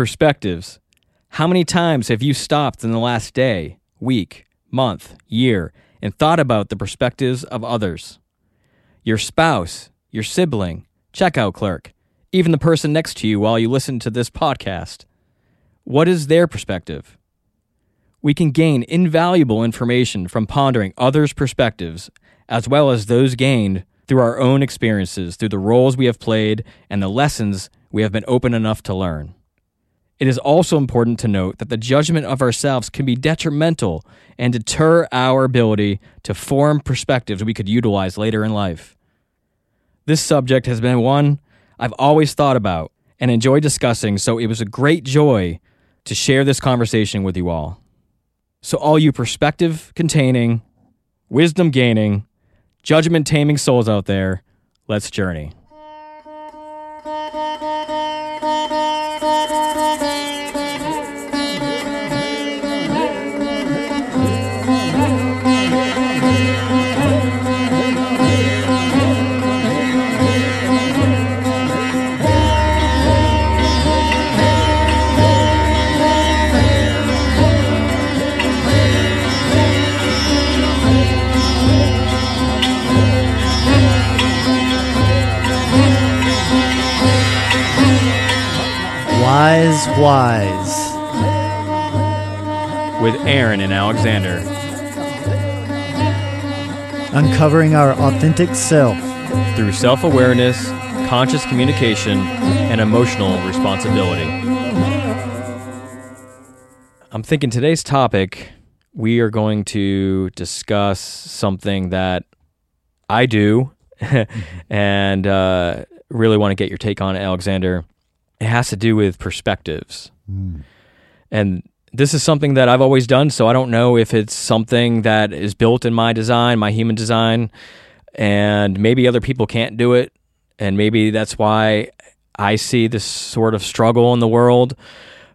Perspectives. How many times have you stopped in the last day, week, month, year, and thought about the perspectives of others? Your spouse, your sibling, checkout clerk, even the person next to you while you listen to this podcast. What is their perspective? We can gain invaluable information from pondering others' perspectives, as well as those gained through our own experiences, through the roles we have played, and the lessons we have been open enough to learn. It is also important to note that the judgment of ourselves can be detrimental and deter our ability to form perspectives we could utilize later in life. This subject has been one I've always thought about and enjoyed discussing, so it was a great joy to share this conversation with you all. So, all you perspective containing, wisdom gaining, judgment taming souls out there, let's journey. Wise Wise. with Aaron and Alexander. Uncovering our authentic self. through self awareness, conscious communication, and emotional responsibility. I'm thinking today's topic, we are going to discuss something that I do and uh, really want to get your take on it, Alexander. It has to do with perspectives. And this is something that I've always done, so I don't know if it's something that is built in my design, my human design, and maybe other people can't do it. And maybe that's why I see this sort of struggle in the world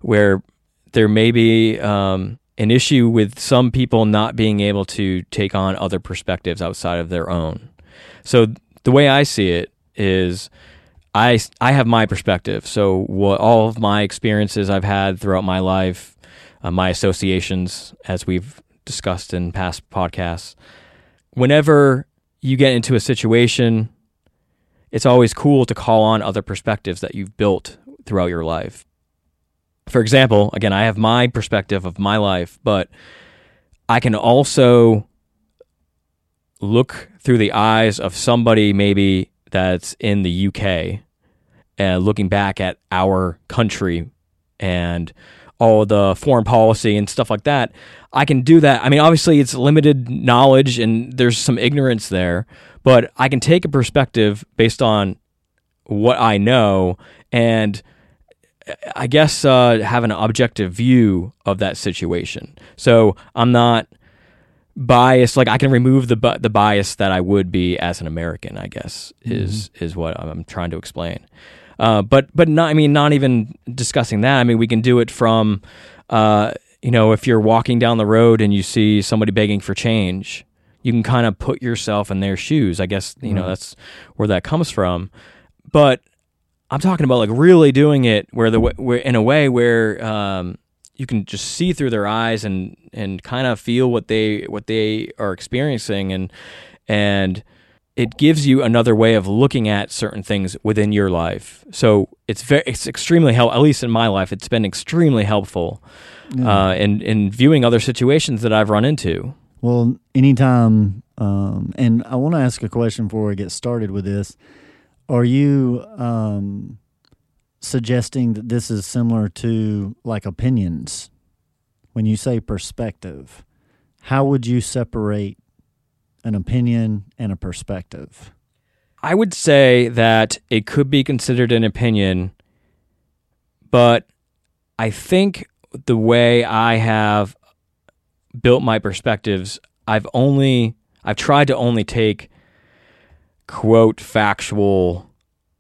where there may be um, an issue with some people not being able to take on other perspectives outside of their own. So the way I see it is I, I have my perspective. So what all of my experiences I've had throughout my life, uh, my associations, as we've discussed in past podcasts, whenever you get into a situation, it's always cool to call on other perspectives that you've built throughout your life. For example, again, I have my perspective of my life, but I can also look through the eyes of somebody maybe that's in the UK and looking back at our country and all the foreign policy and stuff like that. I can do that. I mean, obviously, it's limited knowledge and there's some ignorance there, but I can take a perspective based on what I know and I guess uh, have an objective view of that situation. So I'm not biased. Like I can remove the bu- the bias that I would be as an American. I guess is is what I'm trying to explain. Uh, but but not. I mean, not even discussing that. I mean, we can do it from. Uh, you know, if you're walking down the road and you see somebody begging for change, you can kind of put yourself in their shoes. I guess you know that's where that comes from. But I'm talking about like really doing it where the where in a way where um, you can just see through their eyes and and kind of feel what they what they are experiencing and and it gives you another way of looking at certain things within your life. So it's very it's extremely help at least in my life it's been extremely helpful uh, in in viewing other situations that I've run into. Well, anytime, um, and I want to ask a question before we get started with this. Are you um, suggesting that this is similar to like opinions? When you say perspective, how would you separate an opinion and a perspective? I would say that it could be considered an opinion, but I think the way I have built my perspectives, I've only I've tried to only take quote factual,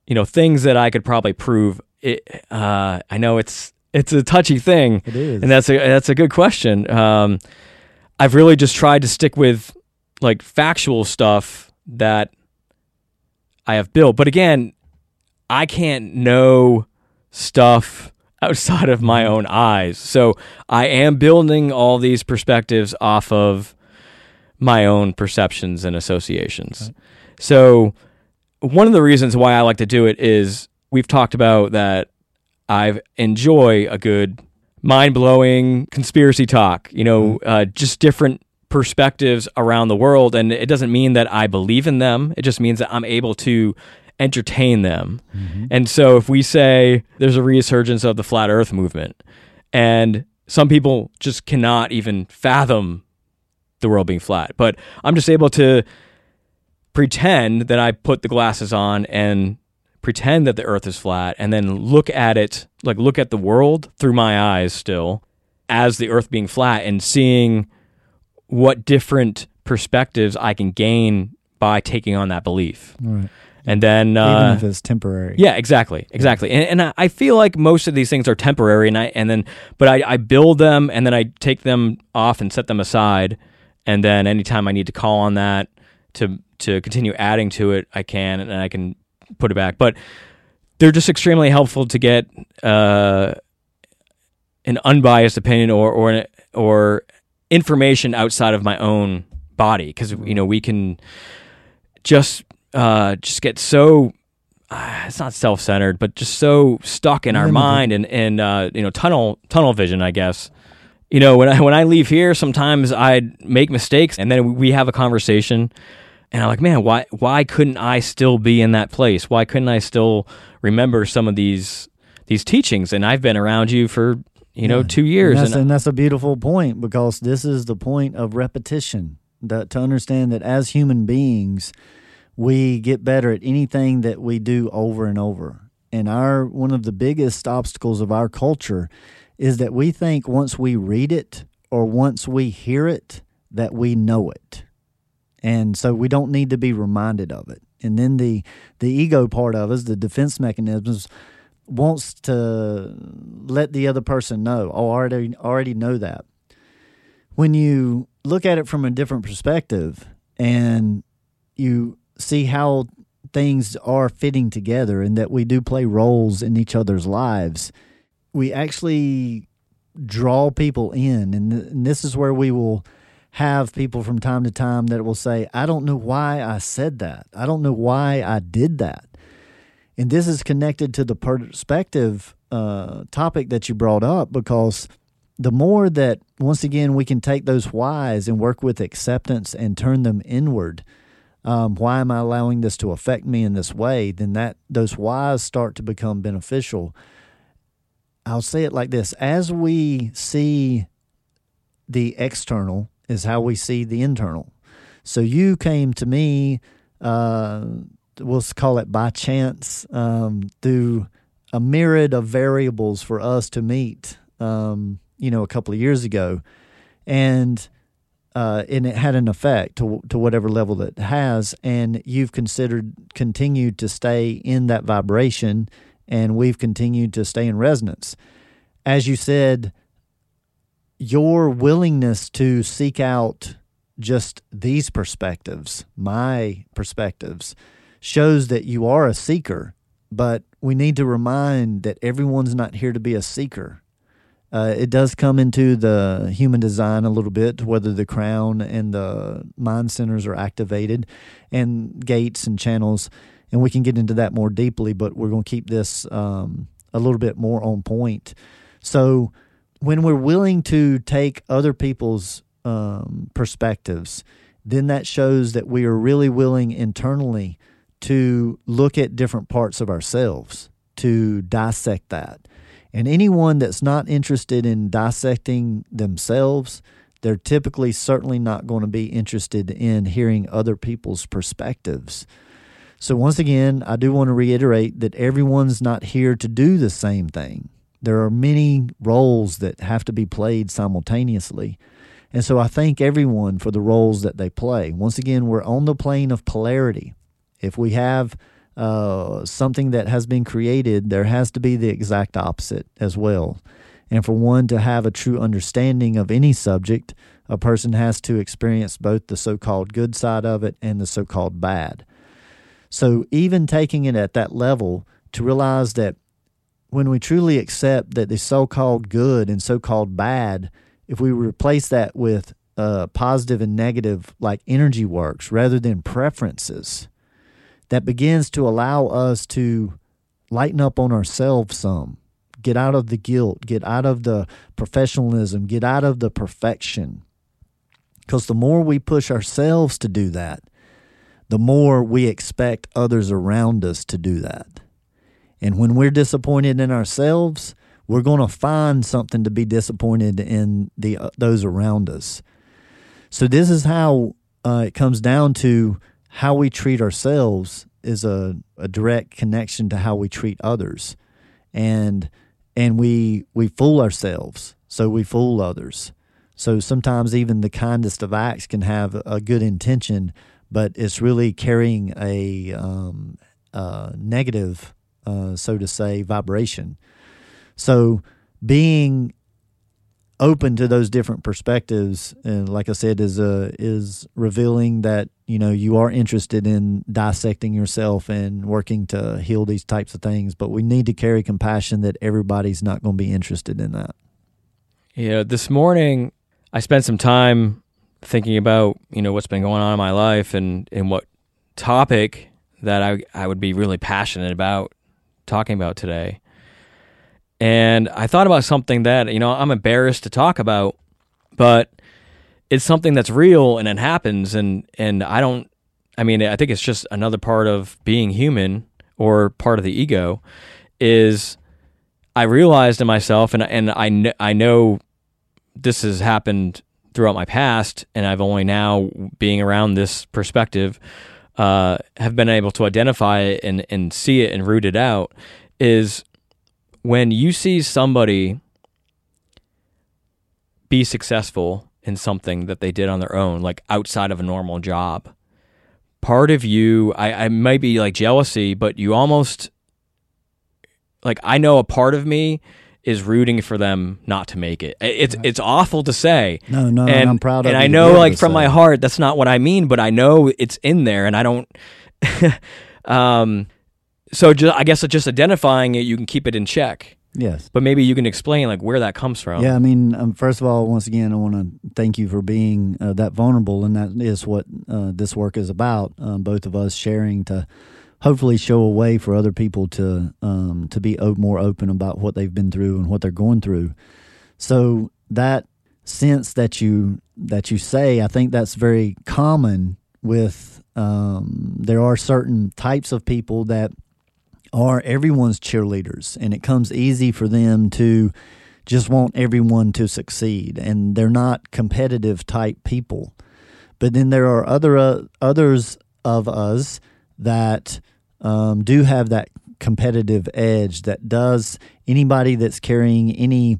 you know, things that I could probably prove. It, uh, I know it's it's a touchy thing, It is. and that's a that's a good question. Um, I've really just tried to stick with like factual stuff that I have built, but again, I can't know stuff outside of my own eyes. So I am building all these perspectives off of my own perceptions and associations. So one of the reasons why I like to do it is we've talked about that I enjoy a good mind blowing conspiracy talk, you know, uh, just different perspectives around the world. And it doesn't mean that I believe in them, it just means that I'm able to entertain them. Mm-hmm. And so if we say there's a resurgence of the flat earth movement, and some people just cannot even fathom the world being flat, but I'm just able to pretend that I put the glasses on and pretend that the earth is flat and then look at it like look at the world through my eyes still as the earth being flat and seeing what different perspectives I can gain by taking on that belief. Right. And then Even uh, if it's temporary. yeah, exactly, exactly. And, and I- I feel like most of these things are temporary, and I and then but I, I build them and then I take them off and set them aside, and then anytime I need to call on that to to continue adding to it, I can and I can put it back. But they're just extremely helpful to get uh, an unbiased opinion or or or information outside of my own body because you know we can just uh, just get so uh, it's not self-centered but just so stuck in our mind and and uh, you know tunnel tunnel vision I guess. You know when I when I leave here sometimes I make mistakes and then we have a conversation and I'm like man why why couldn't I still be in that place? Why couldn't I still remember some of these these teachings? And I've been around you for you know Yeah. two years And that's, and and that's a beautiful point because this is the point of repetition. That to understand that as human beings, we get better at anything that we do over and over. And our one of the biggest obstacles of our culture is that we think once we read it or once we hear it that we know it. And so we don't need to be reminded of it. And then the the ego part of us, the defense mechanisms wants to let the other person know. Oh, I already already know that. When you look at it from a different perspective and you see how things are fitting together and that we do play roles in each other's lives, we actually draw people in. And, th- and this is where we will have people from time to time that will say, I don't know why I said that. I don't know why I did that. And this is connected to the perspective uh, topic that you brought up because the more that, once again, we can take those whys and work with acceptance and turn them inward. Um, why am I allowing this to affect me in this way? Then that those whys start to become beneficial. I'll say it like this: as we see the external, is how we see the internal. So you came to me. Uh, we'll call it by chance um, through a myriad of variables for us to meet um, you know a couple of years ago. And uh, and it had an effect to to whatever level that it has. And you've considered continued to stay in that vibration and we've continued to stay in resonance. As you said your willingness to seek out just these perspectives my perspectives shows that you are a seeker, but we need to remind that everyone's not here to be a seeker. Uh, it does come into the human design a little bit, whether the crown and the mind centers are activated, and gates and channels, and we can get into that more deeply. But we're going to keep this um, a little bit more on point. So, when we're willing to take other people's um, perspectives, then that shows that we are really willing internally to look at different parts of ourselves, to dissect that. And anyone that's not interested in dissecting themselves, they're typically certainly not going to be interested in hearing other people's perspectives. So, once again, I do want to reiterate that everyone's not here to do the same thing. There are many roles that have to be played simultaneously. And so I thank everyone for the roles that they play. Once again, we're on the plane of polarity. If we have uh, something that has been created, there has to be the exact opposite as well. And for one to have a true understanding of any subject, a person has to experience both the so called good side of it and the so called bad. So, even taking it at that level to realize that when we truly accept that the so-called good and so-called bad, if we replace that with uh, positive and negative like energy works rather than preferences, that begins to allow us to lighten up on ourselves some, get out of the guilt, get out of the professionalism, get out of the perfection. Because the more we push ourselves to do that, the more we expect others around us to do that. And when we're disappointed in ourselves, we're going to find something to be disappointed in the uh, those around us. So this is how uh, it comes down to how we treat ourselves is a, a direct connection to how we treat others, and and we we fool ourselves, so we fool others. So sometimes even the kindest of acts can have a good intention, but it's really carrying a um, negative, uh, so to say, vibration. So being open to those different perspectives and like i said is uh, is revealing that you know you are interested in dissecting yourself and working to heal these types of things but we need to carry compassion that everybody's not going to be interested in that. Yeah this morning i spent some time thinking about you know what's been going on in my life and and what topic that i i would be really passionate about talking about today. And I thought about something that, you know, I'm embarrassed to talk about, but it's something that's real and it happens. And and I don't I mean, I think it's just another part of being human or part of the ego is I realized in myself and and I kn- I know this has happened throughout my past and I've only now being around this perspective uh, have been able to identify it and, and see it and root it out is when you see somebody be successful in something that they did on their own, like outside of a normal job, part of you, I, I might be like jealousy, but you almost like I know a part of me is rooting for them not to make it. It's it's awful to say. No, no, and, I'm proud of And you I know, like from my heart, that's not what I mean, but I know it's in there, and I don't. um, so just, I guess just identifying it, you can keep it in check. Yes But maybe you can explain like where that comes from. Yeah, I mean, um, first of all, once again, I want to thank you for being uh, that vulnerable, and that is what uh, this work is about. Um, both of us sharing to hopefully show a way for other people to um, to be o- more open about what they've been through and what they're going through. So that sense that you that you say, I think that's very common with. Um, there are certain types of people that are everyone's cheerleaders, and it comes easy for them to just want everyone to succeed, and they're not competitive type people. But then there are other uh, others of us that um, do have that competitive edge. That does anybody that's carrying any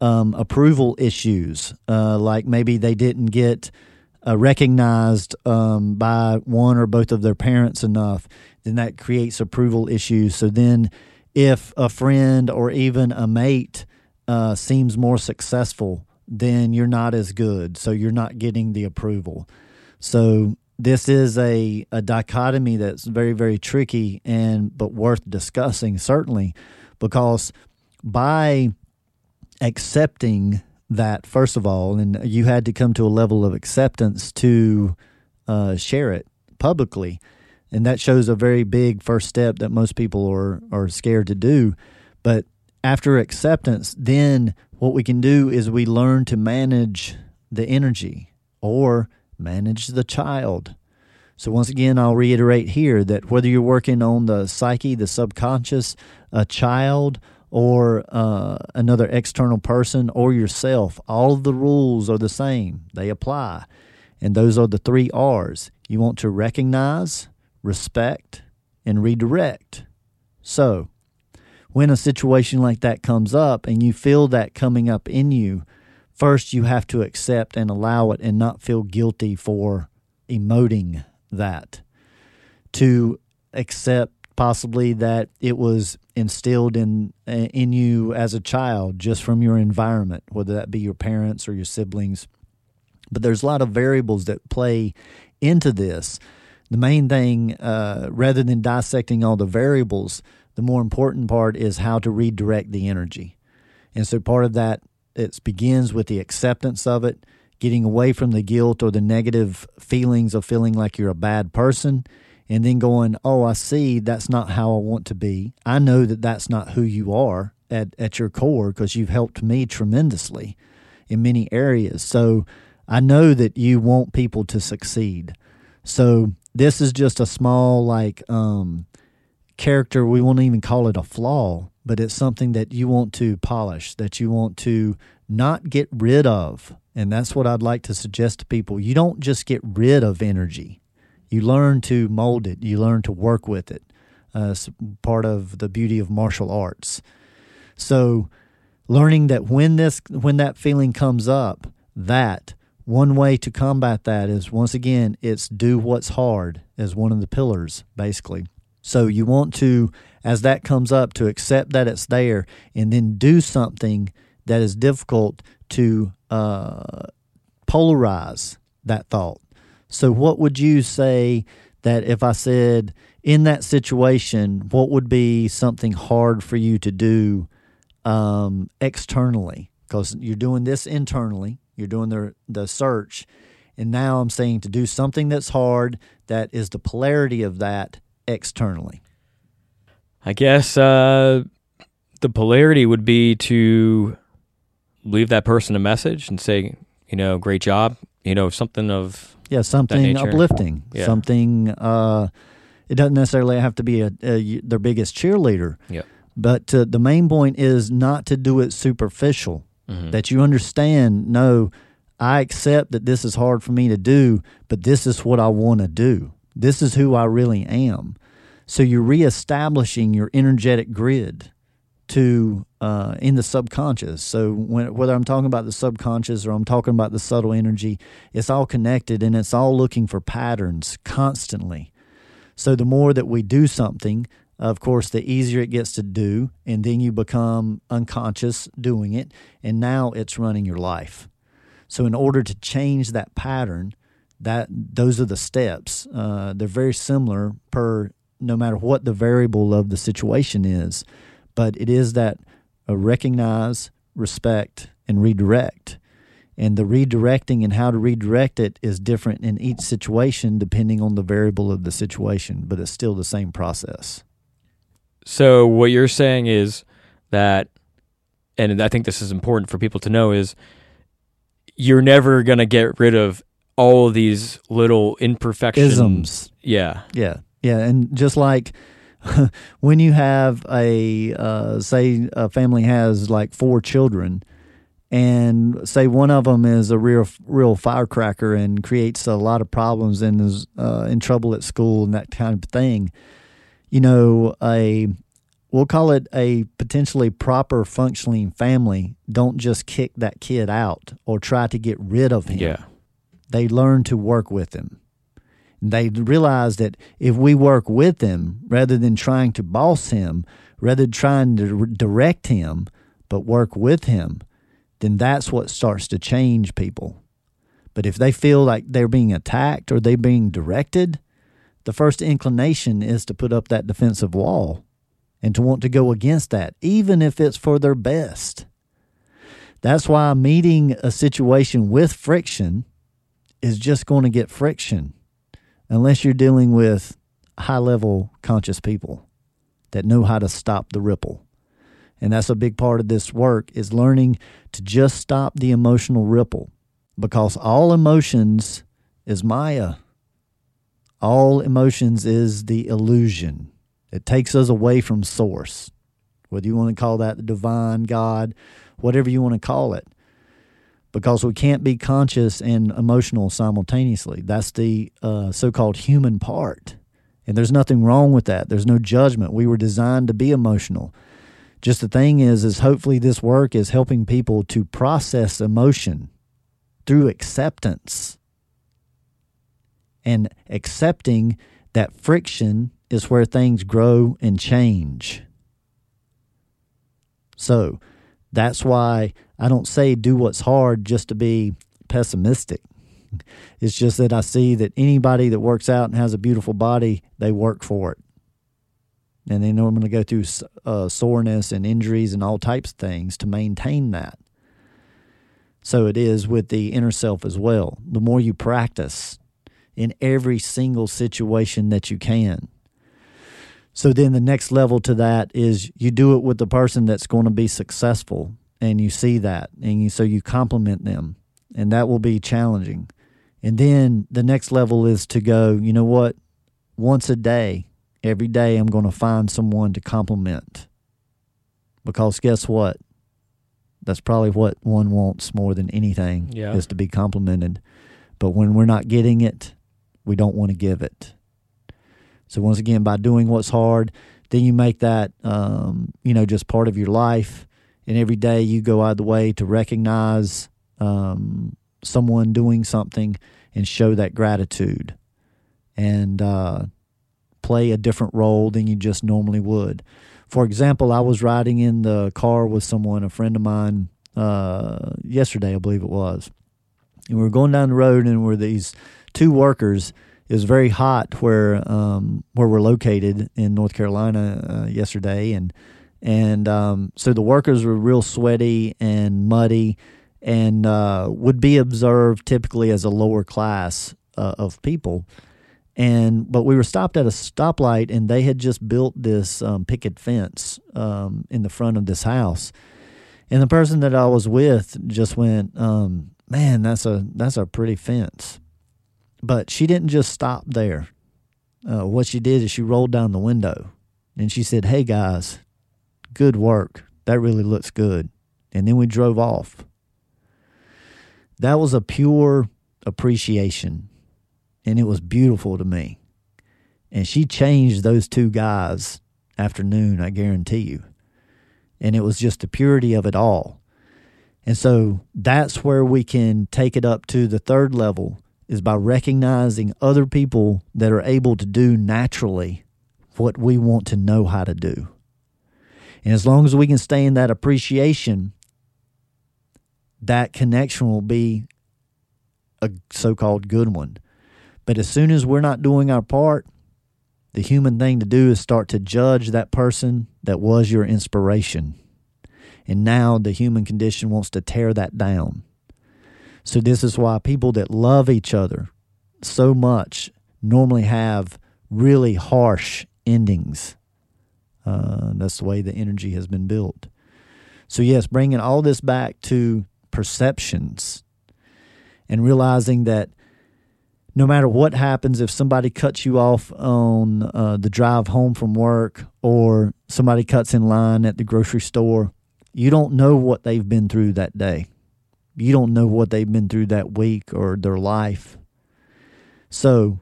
um, approval issues, uh, like maybe they didn't get uh, recognized um, by one or both of their parents enough, then that creates approval issues. So then, if a friend or even a mate uh, seems more successful, then you're not as good. So you're not getting the approval. So this is a, a dichotomy that's very, very tricky and but worth discussing, certainly, because by accepting that first of all, and you had to come to a level of acceptance to uh, share it publicly, and that shows a very big first step that most people are are scared to do. But after acceptance, then what we can do is we learn to manage the energy or manage the child. So once again, I'll reiterate here that whether you're working on the psyche, the subconscious, a child, or uh, another external person, or yourself, all of the rules are the same. They apply. And those are the three R's. You want to recognize, respect, and redirect. So, when a situation like that comes up and you feel that coming up in you, first you have to accept and allow it and not feel guilty for emoting that. To accept possibly that it was instilled in in you as a child just from your environment, whether that be your parents or your siblings. But there's a lot of variables that play into this. The main thing, uh, rather than dissecting all the variables, The more important part is how to redirect the energy. And so part of that it begins with the acceptance of it, getting away from the guilt or the negative feelings of feeling like you're a bad person and then going, "Oh, I see that's not how I want to be. I know that that's not who you are at at your core because you've helped me tremendously in many areas. So I know that you want people to succeed. So this is just a small like um character. We won't even call it a flaw but it's something that you want to polish that you want to not get rid of. And that's what i'd like to suggest to people. You don't just get rid of energy. You learn to mold it. You learn to work with it. Uh, part of the beauty of martial arts. So learning that when this when that feeling comes up that one way to combat that is once again it's do what's hard as one of the pillars basically so you want to, as that comes up, to accept that it's there and then do something that is difficult to uh, polarize that thought. So, what would you say that if I said in that situation, what would be something hard for you to do um, externally? Because you're doing this internally, you're doing the the search, and now I'm saying to do something that's hard. That is the polarity of that externally? I guess uh, the polarity would be to leave that person a message and say, you know, great job, you know, something of yeah, something uplifting, yeah. something. Uh, it doesn't necessarily have to be a, a their biggest cheerleader. Yeah. But uh, the main point is not to do it superficial. Mm-hmm. That you understand. No, I accept that this is hard for me to do, but this is what I want to do. This is who I really am. So you're reestablishing your energetic grid to uh, in the subconscious. So when, whether I'm talking about the subconscious or I'm talking about the subtle energy, it's all connected and it's all looking for patterns constantly. So the more that we do something, of course, the easier it gets to do, and then you become unconscious doing it, and now it's running your life. So in order to change that pattern, that those are the steps. Uh, they're very similar per no matter what the variable of the situation is, but it is that uh, recognize, respect, and redirect. And the redirecting and how to redirect it is different in each situation depending on the variable of the situation, but it's still the same process. So, what you're saying is that, and I think this is important for people to know, is you're never going to get rid of all of these little imperfections. Isms. Yeah. Yeah. Yeah. And just like when you have a, uh, say, a family has like four children, and say one of them is a real, real firecracker and creates a lot of problems and is uh, in trouble at school and that kind of thing, you know, a we'll call it a potentially proper functioning family don't just kick that kid out or try to get rid of him. Yeah they learn to work with him. They realize that if we work with him rather than trying to boss him, rather than trying to direct him, but work with him, then that's what starts to change people. But if they feel like they're being attacked or they're being directed, the first inclination is to put up that defensive wall and to want to go against that, even if it's for their best. That's why meeting a situation with friction is just going to get friction unless you're dealing with high level conscious people that know how to stop the ripple. And that's a big part of this work is learning to just stop the emotional ripple because all emotions is Maya. All emotions is the illusion. It takes us away from source. Whether you want to call that the divine God, whatever you want to call it because we can't be conscious and emotional simultaneously. That's the uh, so called human part. And there's nothing wrong with that. There's no judgment. We were designed to be emotional. Just the thing is, is hopefully this work is helping people to process emotion through acceptance and accepting that friction is where things grow and change. So that's why I don't say do what's hard just to be pessimistic. It's just that I see that anybody that works out and has a beautiful body, they work for it. and they normally go through uh, soreness and injuries and all types of things to maintain that. So it is with the inner self as well. The more you practice in every single situation that you can. So then the next level to that is you do it with the person that's going to be successful and you see that and you, so you compliment them and that will be challenging. And then the next level is to go, you know what? Once a day, every day I'm going to find someone to compliment. Because guess what? That's probably what one wants more than anything Yeah. is to be complimented. But when we're not getting it, we don't want to give it. So once again, by doing what's hard, then you make that um, you know just part of your life, and every day you go out of the way to recognize um, someone doing something and show that gratitude, and uh, play a different role than you just normally would. For example, I was riding in the car with someone, a friend of mine, uh, yesterday, I believe it was, and we were going down the road, and were these two workers. It was very hot where um, where we're located in North Carolina uh, yesterday, and and um, so the workers were real sweaty and muddy, and uh, would be observed typically as a lower class uh, of people. And but we were stopped at a stoplight, and they had just built this um, picket fence um, in the front of this house, and the person that I was with just went, um, "Man, that's a that's a pretty fence." But she didn't just stop there. Uh, what she did is she rolled down the window and she said, Hey guys, good work. That really looks good. And then we drove off. That was a pure appreciation and it was beautiful to me. And she changed those two guys afternoon, I guarantee you. And it was just the purity of it all. And so that's where we can take it up to the third level is by recognizing other people that are able to do naturally what we want to know how to do. And as long as we can stay in that appreciation, that connection will be a so called good one. But as soon as we're not doing our part, the human thing to do is start to judge that person that was your inspiration. And now the human condition wants to tear that down. So, this is why people that love each other so much normally have really harsh endings. Uh, that's the way the energy has been built. So, yes, bringing all this back to perceptions and realizing that no matter what happens, if somebody cuts you off on uh, the drive home from work or somebody cuts in line at the grocery store, you don't know what they've been through that day. You don't know what they've been through that week or their life. So,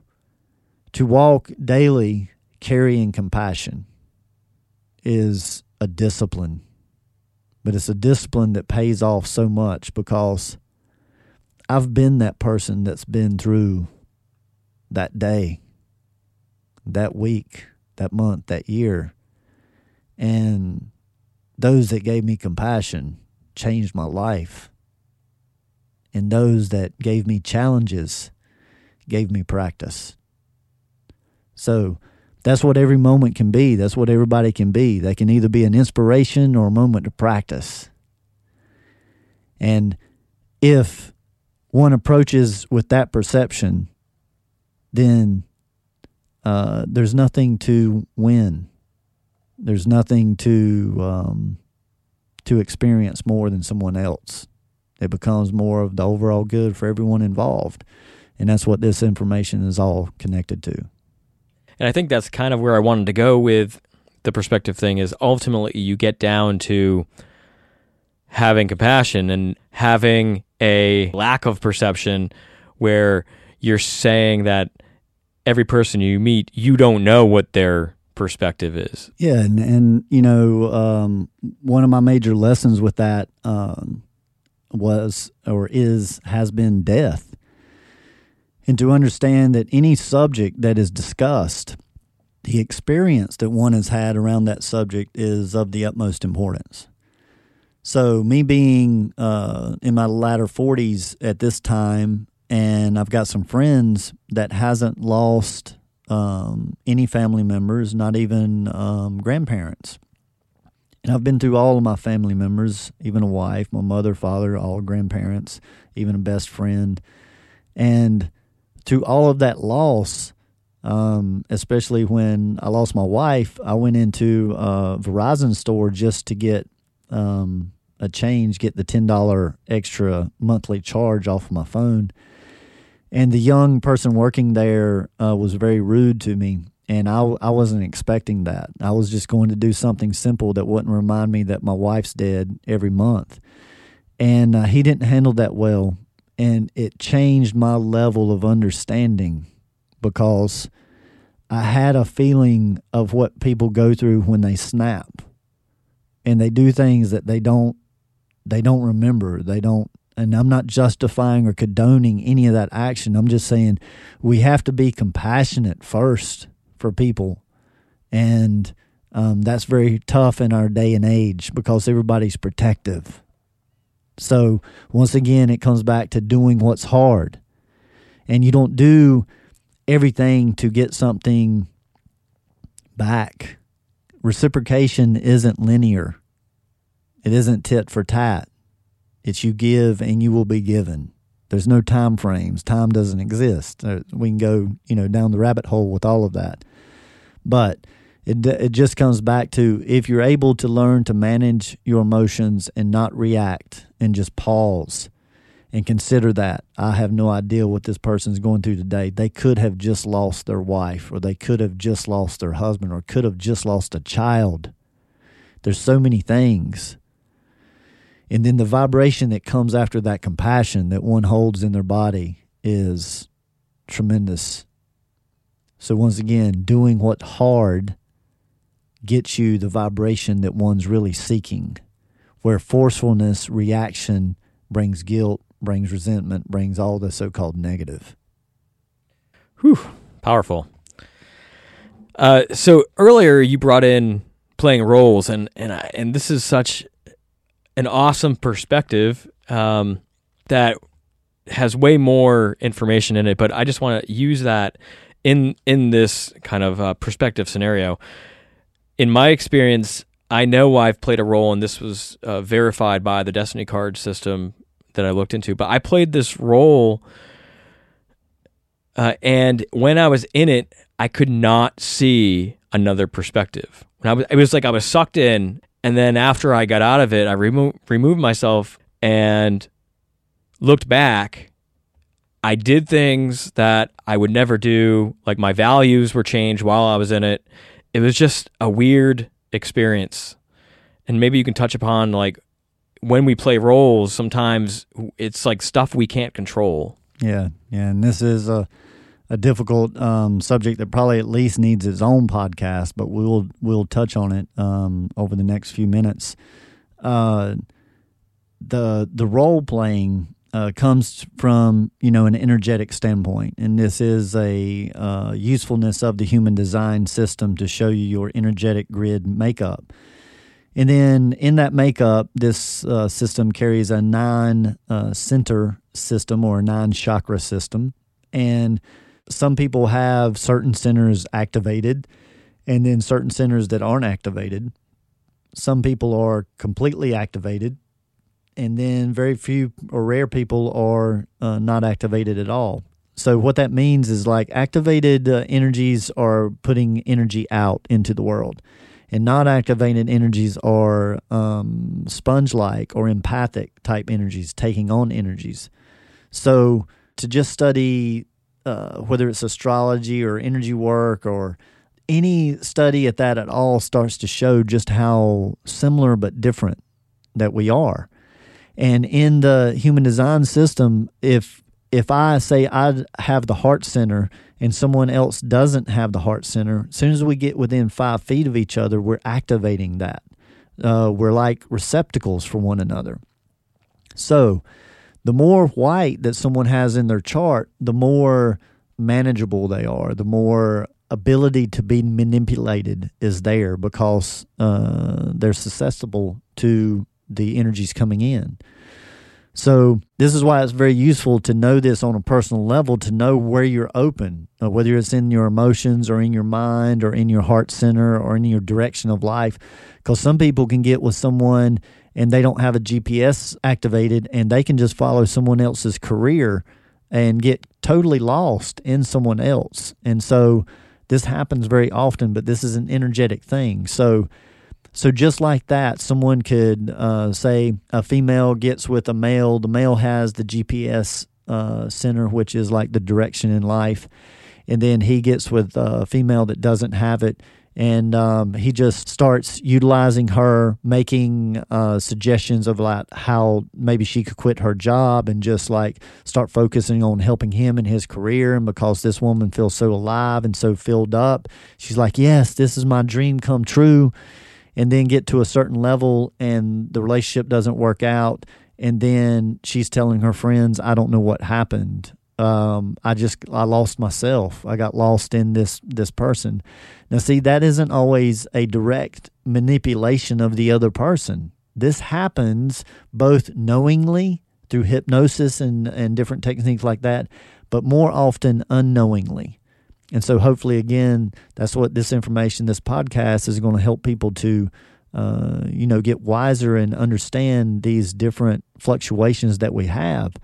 to walk daily carrying compassion is a discipline, but it's a discipline that pays off so much because I've been that person that's been through that day, that week, that month, that year. And those that gave me compassion changed my life. And those that gave me challenges gave me practice. So that's what every moment can be. That's what everybody can be. They can either be an inspiration or a moment to practice. And if one approaches with that perception, then uh, there's nothing to win. There's nothing to um, to experience more than someone else. It becomes more of the overall good for everyone involved, and that's what this information is all connected to. And I think that's kind of where I wanted to go with the perspective thing is ultimately you get down to having compassion and having a lack of perception where you're saying that every person you meet, you don't know what their perspective is. Yeah, and and you know, um, one of my major lessons with that um, was or is has been death, and to understand that any subject that is discussed, the experience that one has had around that subject is of the utmost importance. So, me being uh, in my latter forties at this time, and I've got some friends that hasn't lost um, any family members, not even um, grandparents. And I've been through all of my family members, even a wife, my mother, father, all grandparents, even a best friend. And through all of that loss, um, especially when I lost my wife, I went into a Verizon store just to get um, a change, get the $10 extra monthly charge off of my phone. And the young person working there uh, was very rude to me and I, I wasn't expecting that. I was just going to do something simple that wouldn't remind me that my wife's dead every month. And uh, he didn't handle that well. And it changed my level of understanding because I had a feeling of what people go through when they snap and they do things that they don't they don't remember they don't and I'm not justifying or condoning any of that action I'm just saying we have to be compassionate first for people. And um, that's very tough in our day and age because everybody's protective. So, once again, it comes back to doing what's hard. And you don't do everything to get something back. Reciprocation isn't linear, it isn't tit for tat. It's you give and you will be given. There's no time frames. Time doesn't exist. Uh, we can go, you know, down the rabbit hole with all of that. But it it just comes back to if you're able to learn to manage your emotions and not react and just pause and consider that I have no idea what this person's going through today. They could have just lost their wife or they could have just lost their husband or could have just lost a child. There's so many things and then the vibration that comes after that compassion that one holds in their body is tremendous. So, once again, doing what hard gets you the vibration that one's really seeking, where forcefulness, reaction brings guilt, brings resentment, brings all the so called negative. Whew, powerful. Uh, so earlier you brought in playing roles, and and I, and this is such an awesome perspective um, that has way more information in it. But I just want to use that in in this kind of uh, perspective scenario. In my experience, I know I've played a role, and this was uh, verified by the Destiny card system that I looked into. But I played this role, uh, and when I was in it, I could not see another perspective. When I was, it was like I was sucked in, and then after I got out of it, I remo- removed myself and looked back. I did things that I would never do. Like my values were changed while I was in it. It was just a weird experience. And maybe you can touch upon like when we play roles, sometimes it's like stuff we can't control. Yeah. Yeah. And this is a a difficult um, subject that probably at least needs its own podcast, but we'll we'll touch on it um, over the next few minutes. Uh, the the role playing uh, comes from you know an energetic standpoint, and this is a uh, usefulness of the human design system to show you your energetic grid makeup. And then in that makeup, this uh, system carries a nine uh, center system or a nine chakra system, and some people have certain centers activated and then certain centers that aren't activated. Some people are completely activated, and then very few or rare people are uh, not activated at all. So, what that means is like activated uh, energies are putting energy out into the world, and not activated energies are um, sponge like or empathic type energies, taking on energies. So, to just study uh, whether it's astrology or energy work or any study at that at all starts to show just how similar but different that we are. And in the human design system, if if I say I have the heart center and someone else doesn't have the heart center, as soon as we get within five feet of each other, we're activating that. Uh, we're like receptacles for one another. So the more white that someone has in their chart, the more manageable they are, the more ability to be manipulated is there because uh, they're susceptible to the energies coming in. So, this is why it's very useful to know this on a personal level to know where you're open, uh, whether it's in your emotions or in your mind or in your heart center or in your direction of life. Because some people can get with someone and they don't have a GPS activated and they can just follow someone else's career and get totally lost in someone else. And so, this happens very often, but this is an energetic thing. So, so just like that, someone could uh, say a female gets with a male. The male has the GPS uh, center, which is like the direction in life, and then he gets with a female that doesn't have it, and um, he just starts utilizing her, making uh, suggestions of like how maybe she could quit her job and just like start focusing on helping him in his career. And because this woman feels so alive and so filled up, she's like, "Yes, this is my dream come true." and then get to a certain level and the relationship doesn't work out and then she's telling her friends i don't know what happened um, i just i lost myself. I got lost in this this person. Now see that isn't always a direct manipulation of the other person. This happens both knowingly through hypnosis and and different techniques like that but more often unknowingly. And so, hopefully, again, that's what this information, this podcast is going to help people to, uh, you know, get wiser and understand these different fluctuations that we have.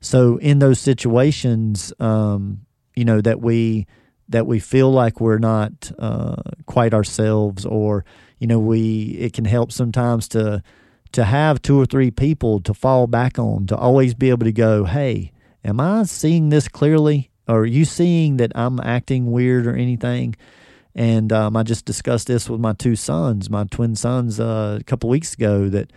So, in those situations, um, you know, that we that we feel like we're not uh, quite ourselves, or you know, we it can help sometimes to to have two or three people to fall back on, to always be able to go, hey, am I seeing this clearly? are you seeing that I'm acting weird or anything? And um, I just discussed this with my two sons, my twin sons, uh, a couple weeks ago. That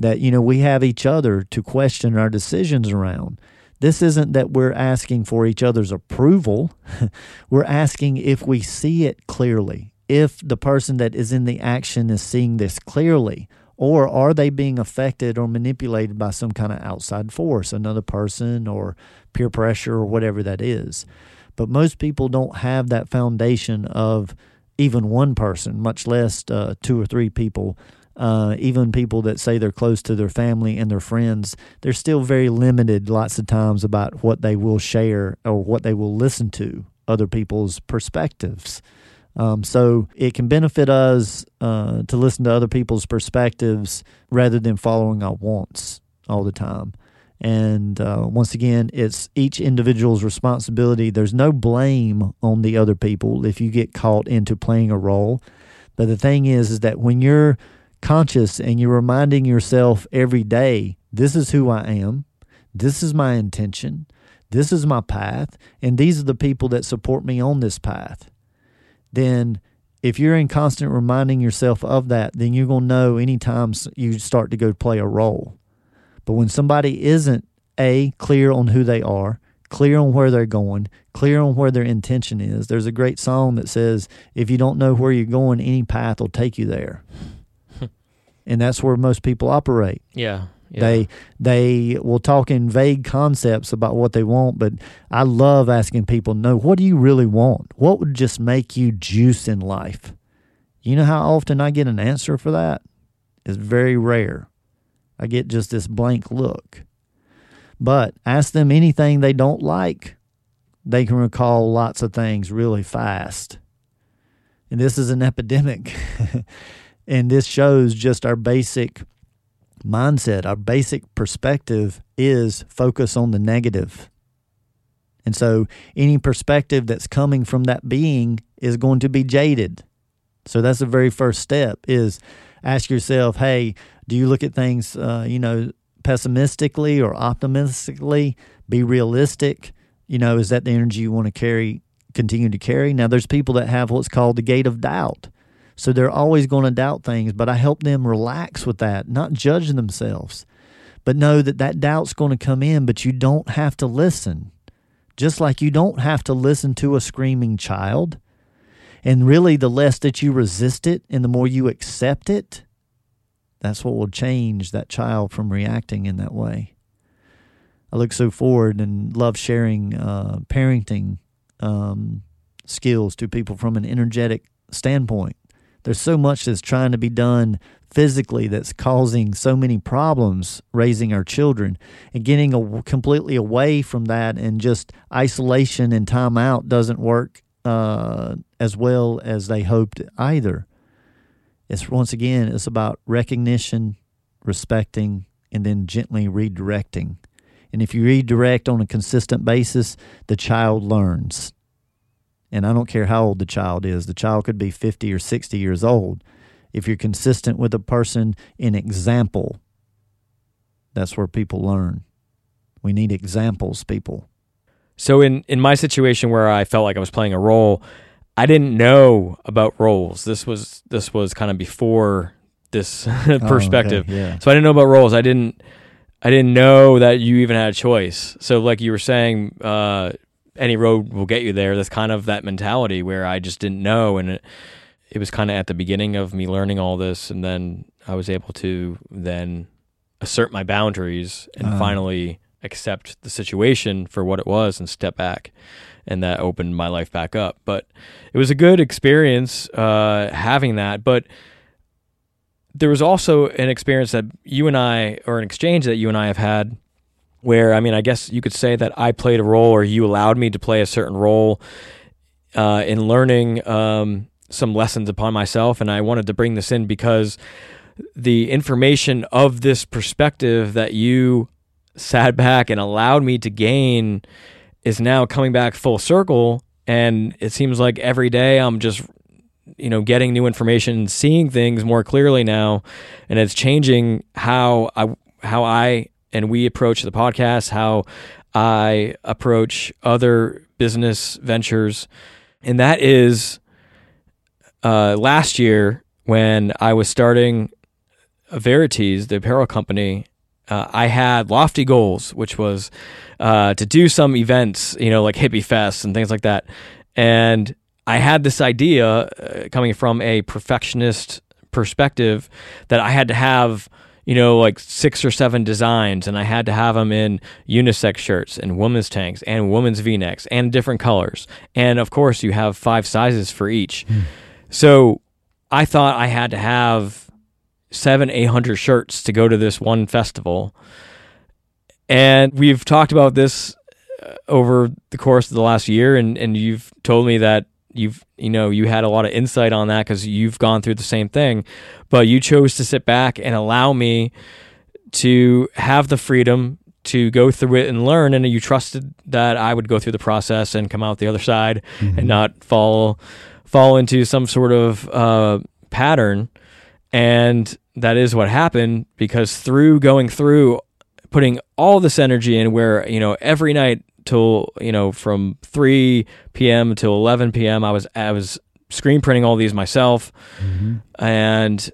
that you know we have each other to question our decisions around. This isn't that we're asking for each other's approval. we're asking if we see it clearly, if the person that is in the action is seeing this clearly, or are they being affected or manipulated by some kind of outside force, another person or peer pressure or whatever that is? But most people don't have that foundation of even one person, much less uh, two or three people. Uh, even people that say they're close to their family and their friends, they're still very limited lots of times about what they will share or what they will listen to other people's perspectives. Um, so it can benefit us uh, to listen to other people's perspectives rather than following our wants all the time. And uh, once again, it's each individual's responsibility. There's no blame on the other people if you get caught into playing a role. But the thing is, is that when you're conscious and you're reminding yourself every day, this is who I am, this is my intention, this is my path, and these are the people that support me on this path then if you're in constant reminding yourself of that, then you're going to know anytime you start to go play a role. But when somebody isn't A, clear on who they are, clear on where they're going, clear on where their intention is, there's a great song that says, if you don't know where you're going, any path will take you there. And that's where most people operate. Yeah. Yeah. They they will talk in vague concepts about what they want, but I love asking people, "No, what do you really want? What would just make you juice in life?" You know how often I get an answer for that? It's very rare. I get just this blank look. But ask them anything they don't like, they can recall lots of things really fast. And this is an epidemic. and this shows just our basic mindset, our basic perspective is focus on the negative. And so any perspective that's coming from that being is going to be jaded. So that's the very first step is ask yourself, hey, do you look at things, uh, you know, pessimistically or optimistically? Be realistic. You know, is that the energy you want to carry, continue to carry? Now, there's people that have what's called the gate of doubt. So they're always going to doubt things, but I help them relax with that, not judge themselves, but know that that doubt's going to come in, but you don't have to listen. Just like you don't have to listen to a screaming child. And really, the less that you resist it and the more you accept it, that's what will change that child from reacting in that way. I look so forward and love sharing uh, parenting um, skills to people from an energetic standpoint there's so much that's trying to be done physically that's causing so many problems raising our children and getting a, completely away from that and just isolation and time out doesn't work uh, as well as they hoped either. It's once again, it's about recognition, respecting, and then gently redirecting. And if you redirect on a consistent basis, the child learns. And I don't care how old the child is, the child could be 50 or 60 years old. If you're consistent with a person in example, that's where people learn. We need examples, people. So in in my situation where I felt like I was playing a role, I didn't know about roles. This was this was kind of before this perspective. Oh, okay, yeah. So I didn't know about roles. I didn't I didn't know that you even had a choice. So like you were saying, uh, any road will get you there. That's kind of that mentality where I just didn't know, and it it was kind of at the beginning of me learning all this, and then I was able to then assert my boundaries and Uh. finally accept the situation for what it was and step back. And that opened my life back up. But it was a good experience uh, having that. But there was also an experience that you and I, or an exchange that you and I have had, where I mean, I guess you could say that I played a role, or you allowed me to play a certain role uh, in learning um, some lessons upon myself. And I wanted to bring this in because the information of this perspective that you sat back and allowed me to gain is now coming back full circle. And it seems like every day I'm just you know getting new information seeing things more clearly now and it's changing how i how i and we approach the podcast how i approach other business ventures. And that is uh, last year when i was starting Veritees the apparel company uh, i had lofty goals which was uh, to do some events you know like hippie fests and things like that. And I had this idea uh, coming from a perfectionist perspective that I had to have, you know, like six or seven designs, and I had to have them in unisex shirts and women's tanks and women's v necks and different colors. And of course, you have five sizes for each. So I thought I had to have seven, eight hundred shirts to go to this one festival. And we've talked about this uh, over the course of the last year, and, and you've told me that you've you know you had a lot of insight on that because you've gone through the same thing but you chose to sit back and allow me to have the freedom to go through it and learn and you trusted that I would go through the process and come out the other side and not fall fall into some sort of uh, pattern. And that is what happened because through going through putting all this energy in where you know every night till you know from 3 p.m. till 11 p.m. I was I was screen printing all these myself and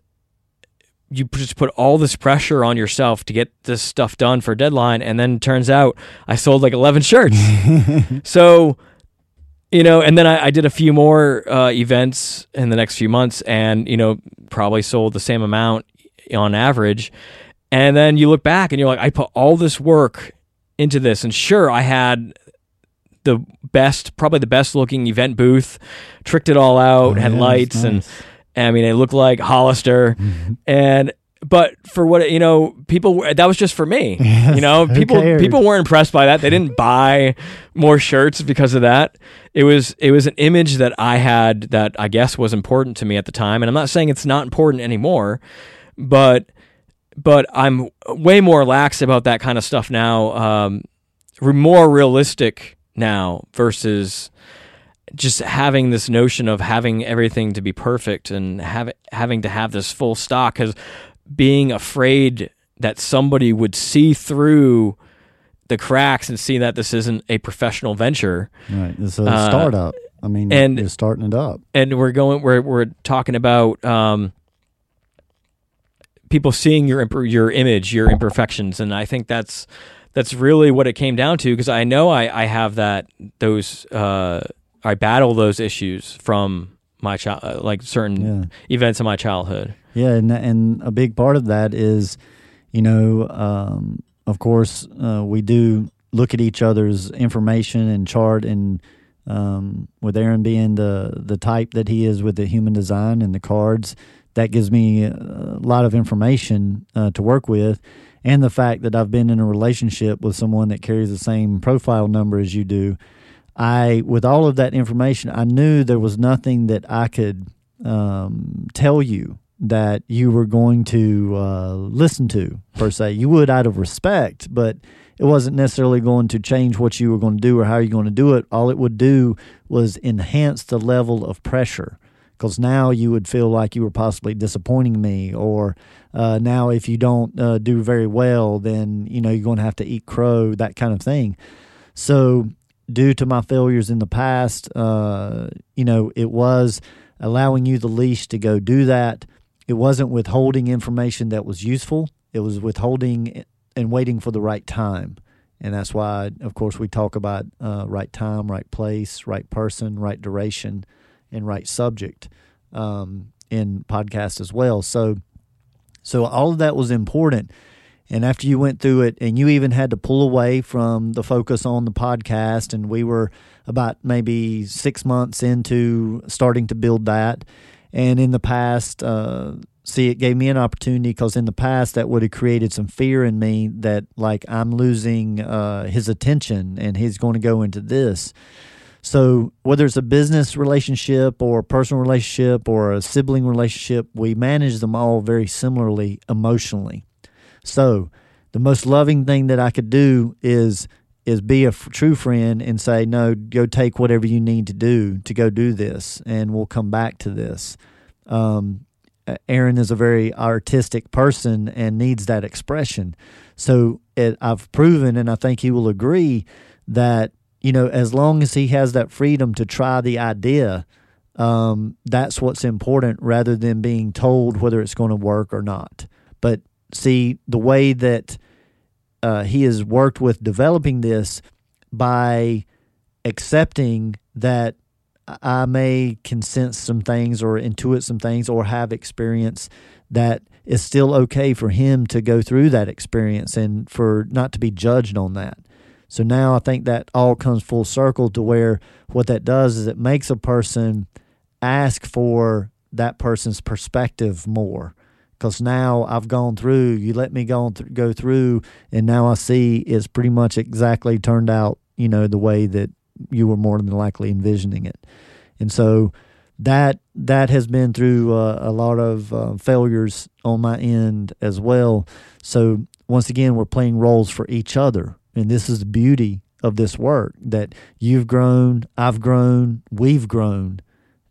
you just put all this pressure on yourself to get this stuff done for a deadline and then turns out I sold like 11 shirts so you know and then I, I did a few more uh, events in the next few months and you know probably sold the same amount on average and then you look back and you're like I put all this work into this and sure I had the best probably the best looking event booth tricked it all out Oh, had yeah, lights that's and nice. I mean, it looked like Hollister, Mm-hmm. and but for what you know, people that was just for me. You know, people cares? people weren't impressed by that. They didn't buy more shirts because of that. It was it was an image that I had that I guess was important to me at the time, and I'm not saying it's not important anymore, but but I'm way more lax about that kind of stuff now. Um, re- more realistic now versus just having this notion of having everything to be perfect and have having to have this full stock because being afraid that somebody would see through the cracks and see that this isn't a professional venture Right. It's a Uh, startup. I mean, and- you're starting it up. and we're going we're we're talking about um, people seeing your imper- your image, your imperfections, and I think that's that's really what it came down to because I know I I have that those uh, I battle those issues from my child uh, like certain Yeah. events in my childhood. Yeah, and and a big part of that is, you know, um, of course, uh, we do look at each other's information and chart, and um, with Aaron being the the type that he is with the human design and the cards, that gives me a lot of information uh, to work with. And the fact that I've been in a relationship with someone that carries the same profile number as you do, I, with all of that information, I knew there was nothing that I could um, tell you that you were going to uh, listen to per se. You would out of respect, but it wasn't necessarily going to change what you were going to do or how you're going to do it. All it would do was enhance the level of pressure because now you would feel like you were possibly disappointing me or uh, now if you don't uh, do very well then you know you're going to have to eat crow that kind of thing. So due to my failures in the past uh, you know it was allowing you the leash to go do that. It wasn't withholding information that was useful. It was withholding and waiting for the right time. And that's why of course we talk about uh, right time right place right person right duration and right subject um, in podcast as well. So, so all of that was important. And after you went through it, and you even had to pull away from the focus on the podcast, and we were about maybe six months into starting to build that. And in the past, uh, see, it gave me an opportunity because in the past that would have created some fear in me that like I'm losing uh, his attention and he's going to go into this. So, whether it's a business relationship or a personal relationship or a sibling relationship, we manage them all very similarly emotionally. So, the most loving thing that I could do is is be a f- true friend and say, "No, go take whatever you need to do to go do this, and we'll come back to this." Um, Aaron is a very artistic person and needs that expression. So it, I've proven, and I think he will agree, that you know, as long as he has that freedom to try the idea, um, that's what's important rather than being told whether it's going to work or not. But see, the way that uh, he has worked with developing this by accepting that I may can sense some things or intuit some things or have experience that is still okay for him to go through that experience and for not to be judged on that. So now I think that all comes full circle to where what that does is it makes a person ask for that person's perspective more. Because now I've gone through, you let me go, th- go through, and now I see it's pretty much exactly turned out, you know, the way that you were more than likely envisioning it. And so that that has been through uh, a lot of uh, failures on my end as well. So once again, we're playing roles for each other and this is the beauty of this work that you've grown, I've grown, we've grown.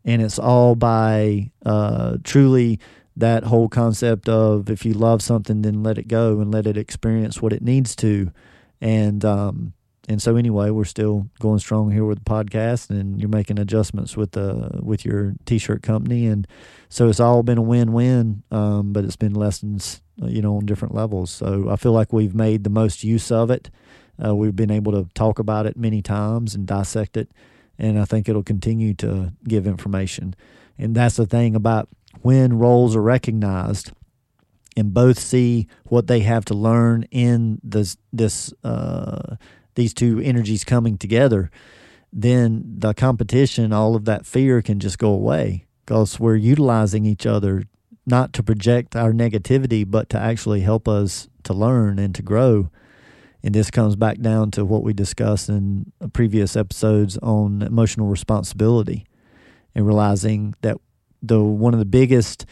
And it's all by uh, truly that whole concept of if you love something, then let it go and let it experience what it needs to. And um, and so anyway, we're still going strong here with the podcast, and you're making adjustments with the with your t-shirt company, and so it's all been a win-win. Um, but it's been lessons, uh, you know, on different levels. So I feel like we've made the most use of it. Uh, we've been able to talk about it many times and dissect it, and I think it'll continue to give information. And that's the thing about when roles are recognized and both see what they have to learn in this this uh, these two energies coming together, then the competition, all of that fear can just go away because we're utilizing each other not to project our negativity, but to actually help us to learn and to grow. And this comes back down to what we discussed in previous episodes on emotional responsibility and realizing that the one of the biggest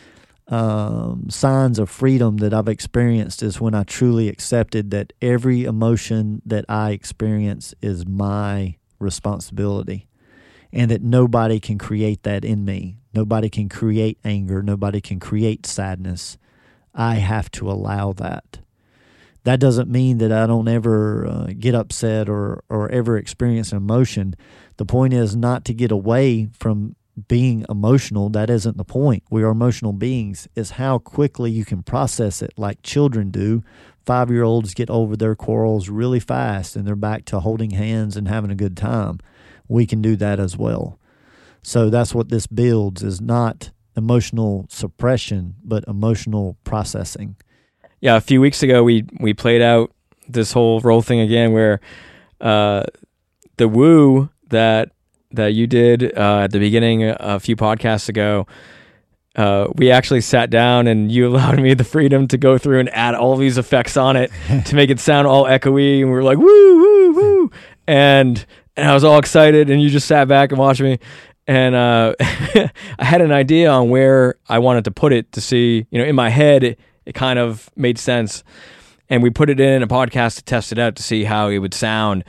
um, signs of freedom that I've experienced is when I truly accepted that every emotion that I experience is my responsibility and that nobody can create that in me. Nobody can create anger. Nobody can create sadness. I have to allow that. That doesn't mean that I don't ever uh, get upset or, or ever experience an emotion. The point is not to get away from being emotional. That isn't the point. We are emotional beings. Is how quickly you can process it, like children do. Five year olds get over their quarrels really fast and they're back to holding hands and having a good time. We can do that as well. So that's what this builds is not emotional suppression, but emotional processing. Yeah, a few weeks ago we we played out this whole role thing again where uh, the woo that that you did uh, at the beginning a few podcasts ago, uh, we actually sat down and you allowed me the freedom to go through and add all these effects on it to make it sound all echoey. And we were like, woo, woo, woo. And, and I was all excited. And you just sat back and watched me. And uh, I had an idea on where I wanted to put it to see, you know, in my head, it, it kind of made sense. And we put it in a podcast to test it out to see how it would sound.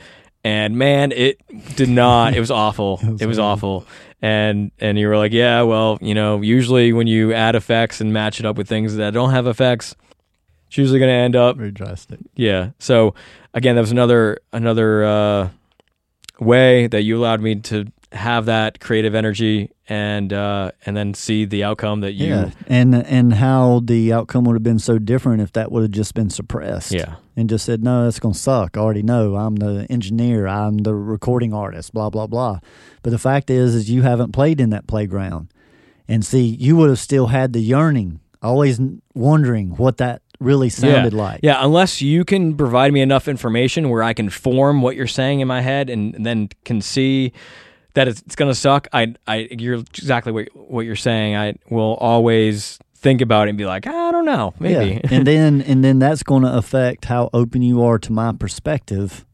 And man, it did not. It was awful. it was, it was awful and and you were like, yeah, well, you know, usually when you add effects and match it up with things that don't have effects, it's usually going to end up very drastic. Yeah. So again, that was another another uh, way that you allowed me to have that creative energy and uh, and then see the outcome that you yeah and and how the outcome would have been so different if that would have just been suppressed. Yeah. And just said no that's gonna suck. I already know. I'm the engineer. I'm the recording artist blah blah blah. But the fact is is you haven't played in that playground. And see you would have still had the yearning always wondering what that really sounded yeah. like. Yeah unless you can provide me enough information where I can form what you're saying in my head and, and then can see that it's, it's going to suck. I, I, you're exactly what what you're saying. I will always think about it and be like, I don't know, maybe. Yeah. and then and then that's going to affect how open you are to my perspective,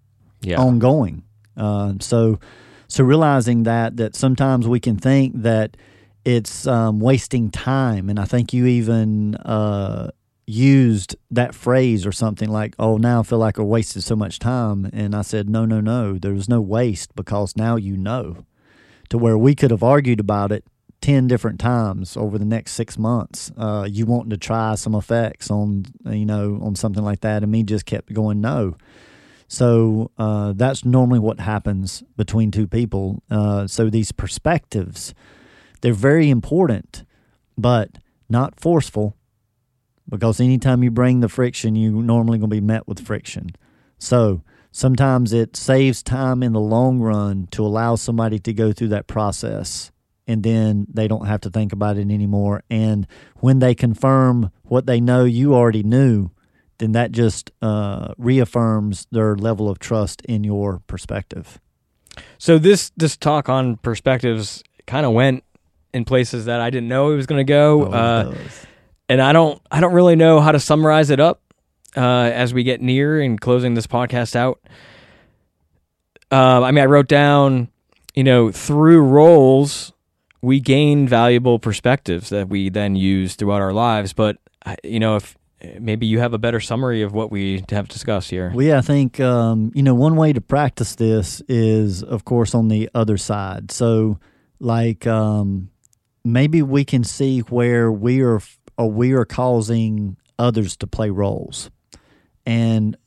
yeah. ongoing. Uh, so so realizing that that sometimes we can think that it's um, wasting time, and I think you even. Uh, used that phrase or something like, "Oh, now I feel like I wasted so much time," and I said, "No, no, no. There was no waste because now you know." To where we could have argued about it 10 different times over the next six months uh, you wanting to try some effects on you know on something like that and me just kept going no. So uh, that's normally what happens between two people. Uh, so these perspectives they're very important but not forceful because anytime you bring the friction you're normally going to be met with friction. So sometimes it saves time in the long run to allow somebody to go through that process and then they don't have to think about it anymore. And when they confirm what they know you already knew, then that just uh, reaffirms their level of trust in your perspective. So this this talk on perspectives kind of went in places that I didn't know it was going to go, Oh, uh, and I don't I don't really know how to summarize it up uh, as we get near and closing this podcast out. Uh, I mean, I wrote down, you know, through roles, we gain valuable perspectives that we then use throughout our lives. But you know, if maybe you have a better summary of what we have discussed here. Well, yeah, I think um, you know one way to practice this is, of course, on the other side. So, like, um, maybe we can see where we are, or we are causing others to play roles, and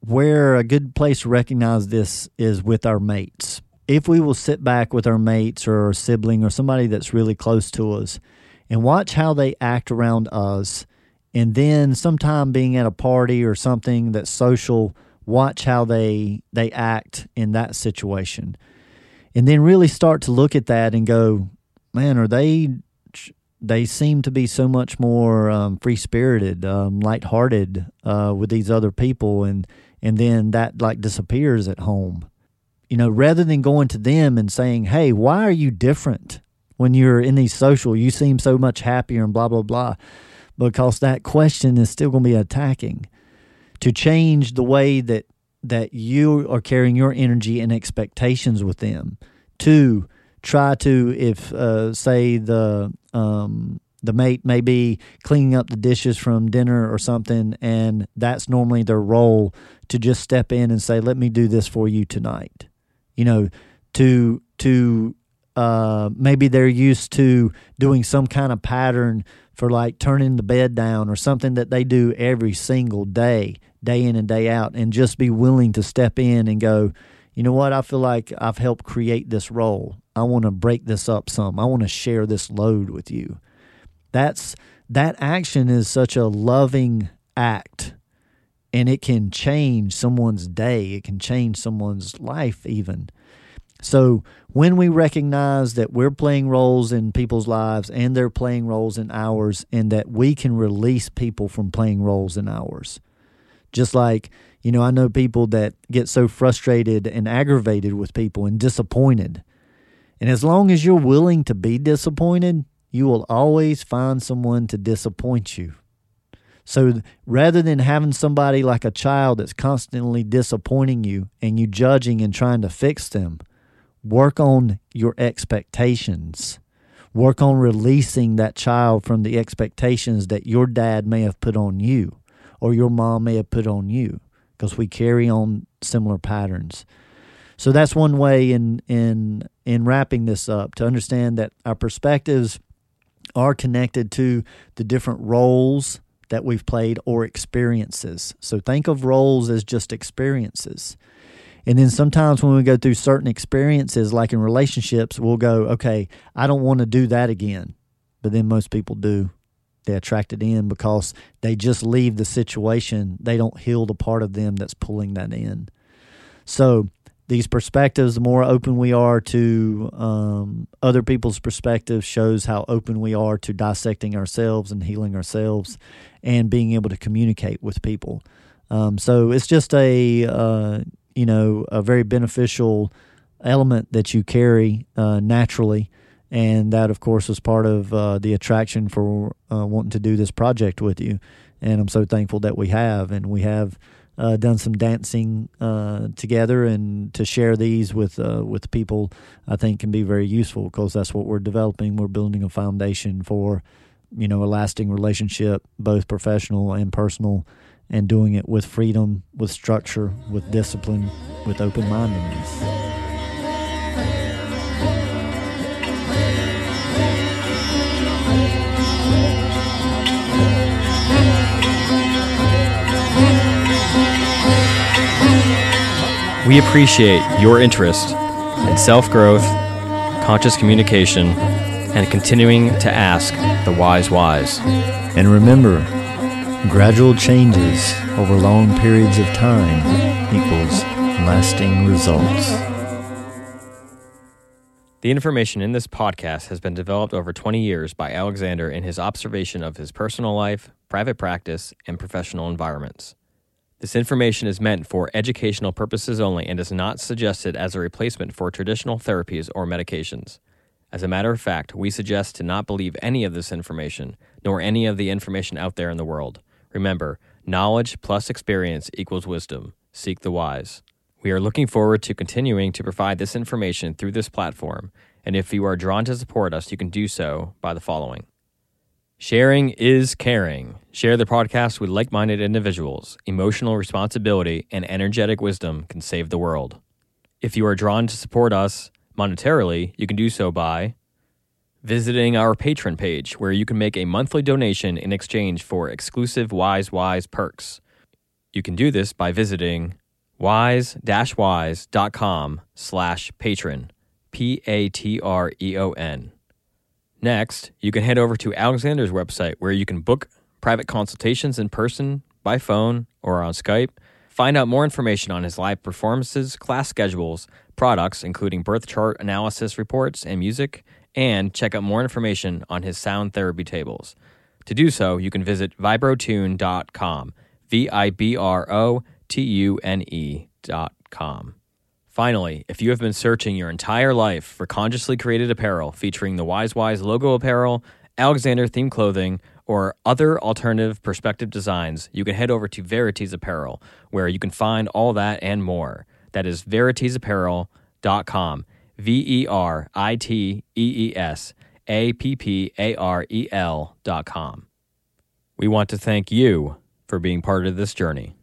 where a good place to recognize this is with our mates. If we will sit back with our mates or a sibling or somebody that's really close to us and watch how they act around us, and then sometime being at a party or something that's social, watch how they they act in that situation. And then really start to look at that and go, man, are they they seem to be so much more um, free spirited, um, lighthearted uh, with these other people, and and then that like disappears at home. You know, rather than going to them and saying, "Hey, why are you different when you're in these social? You seem so much happier," and blah blah blah, because that question is still going to be attacking. To change the way that that you are carrying your energy and expectations with them. To try to if uh, say the um, the mate may be cleaning up the dishes from dinner or something and that's normally their role to just step in and say let me do this for you tonight. You know to to uh, maybe they're used to doing some kind of pattern for like turning the bed down or something that they do every single day day in and day out and just be willing to step in and go you know what? I feel like i've helped create this role I want to break this up some. I want to share this load with you. That's that action is such a loving act and it can change someone's day. It can change someone's life even. So when we recognize that we're playing roles in people's lives and they're playing roles in ours and that we can release people from playing roles in ours. Just like, you know, I know people that get so frustrated and aggravated with people and disappointed and as long as you're willing to be disappointed, you will always find someone to disappoint you. So rather than having somebody like a child that's constantly disappointing you and you judging and trying to fix them, work on your expectations. Work on releasing that child from the expectations that your dad may have put on you or your mom may have put on you because we carry on similar patterns. So that's one way in in in wrapping this up to understand that our perspectives are connected to the different roles that we've played or experiences. So think of roles as just experiences. And then sometimes when we go through certain experiences, like in relationships, we'll go, okay, I don't want to do that again. But then most people do. They attract it in because they just leave the situation. They don't heal the part of them that's pulling that in. So these perspectives, the more open we are to um, other people's perspectives, shows how open we are to dissecting ourselves and healing ourselves and being able to communicate with people. Um, so it's just a uh, you know a very beneficial element that you carry uh, naturally, and that of course was part of uh, the attraction for uh, wanting to do this project with you. And I'm so thankful that we have, and we have uh, done some dancing uh, together, and to share these with uh, with people, I think can be very useful because that's what we're developing. We're building a foundation for, you know, a lasting relationship, both professional and personal, and doing it with freedom, with structure, with discipline, with open mindedness. We appreciate your interest in self growth, conscious communication, and continuing to ask the wise whys. And remember, gradual changes over long periods of time equals lasting results. The information in this podcast has been developed over 20 years by Alexander in his observation of his personal life, private practice, and professional environments. This information is meant for educational purposes only and is not suggested as a replacement for traditional therapies or medications. As a matter of fact, we suggest to not believe any of this information, nor any of the information out there in the world. Remember, knowledge plus experience equals wisdom. Seek the wise. We are looking forward to continuing to provide this information through this platform, and if you are drawn to support us, you can do so by the following. Sharing is caring. Share the podcast with like minded individuals. Emotional responsibility and energetic wisdom can save the world. If you are drawn to support us monetarily, you can do so by visiting our Patreon page, where you can make a monthly donation in exchange for exclusive Wise Wise perks. You can do this by visiting wise-wise.com slash patreon, P-A-T-R-E-O-N. Next, you can head over to Alexander's website where you can book private consultations in person, by phone, or on Skype. Find out more information on his live performances, class schedules, products, including birth chart analysis reports and music, and check out more information on his sound therapy tables. To do so, you can visit vibrotune.com, V I B R O T U N E.com. Finally, if you have been searching your entire life for consciously created apparel featuring the Wise Wise logo apparel, Alexander themed clothing, or other alternative perspective designs, you can head over to Veritees Apparel, where you can find all that and more. That is veriteesapparel.com. V E R I T E E S A P P A R E L.com. We want to thank you for being part of this journey.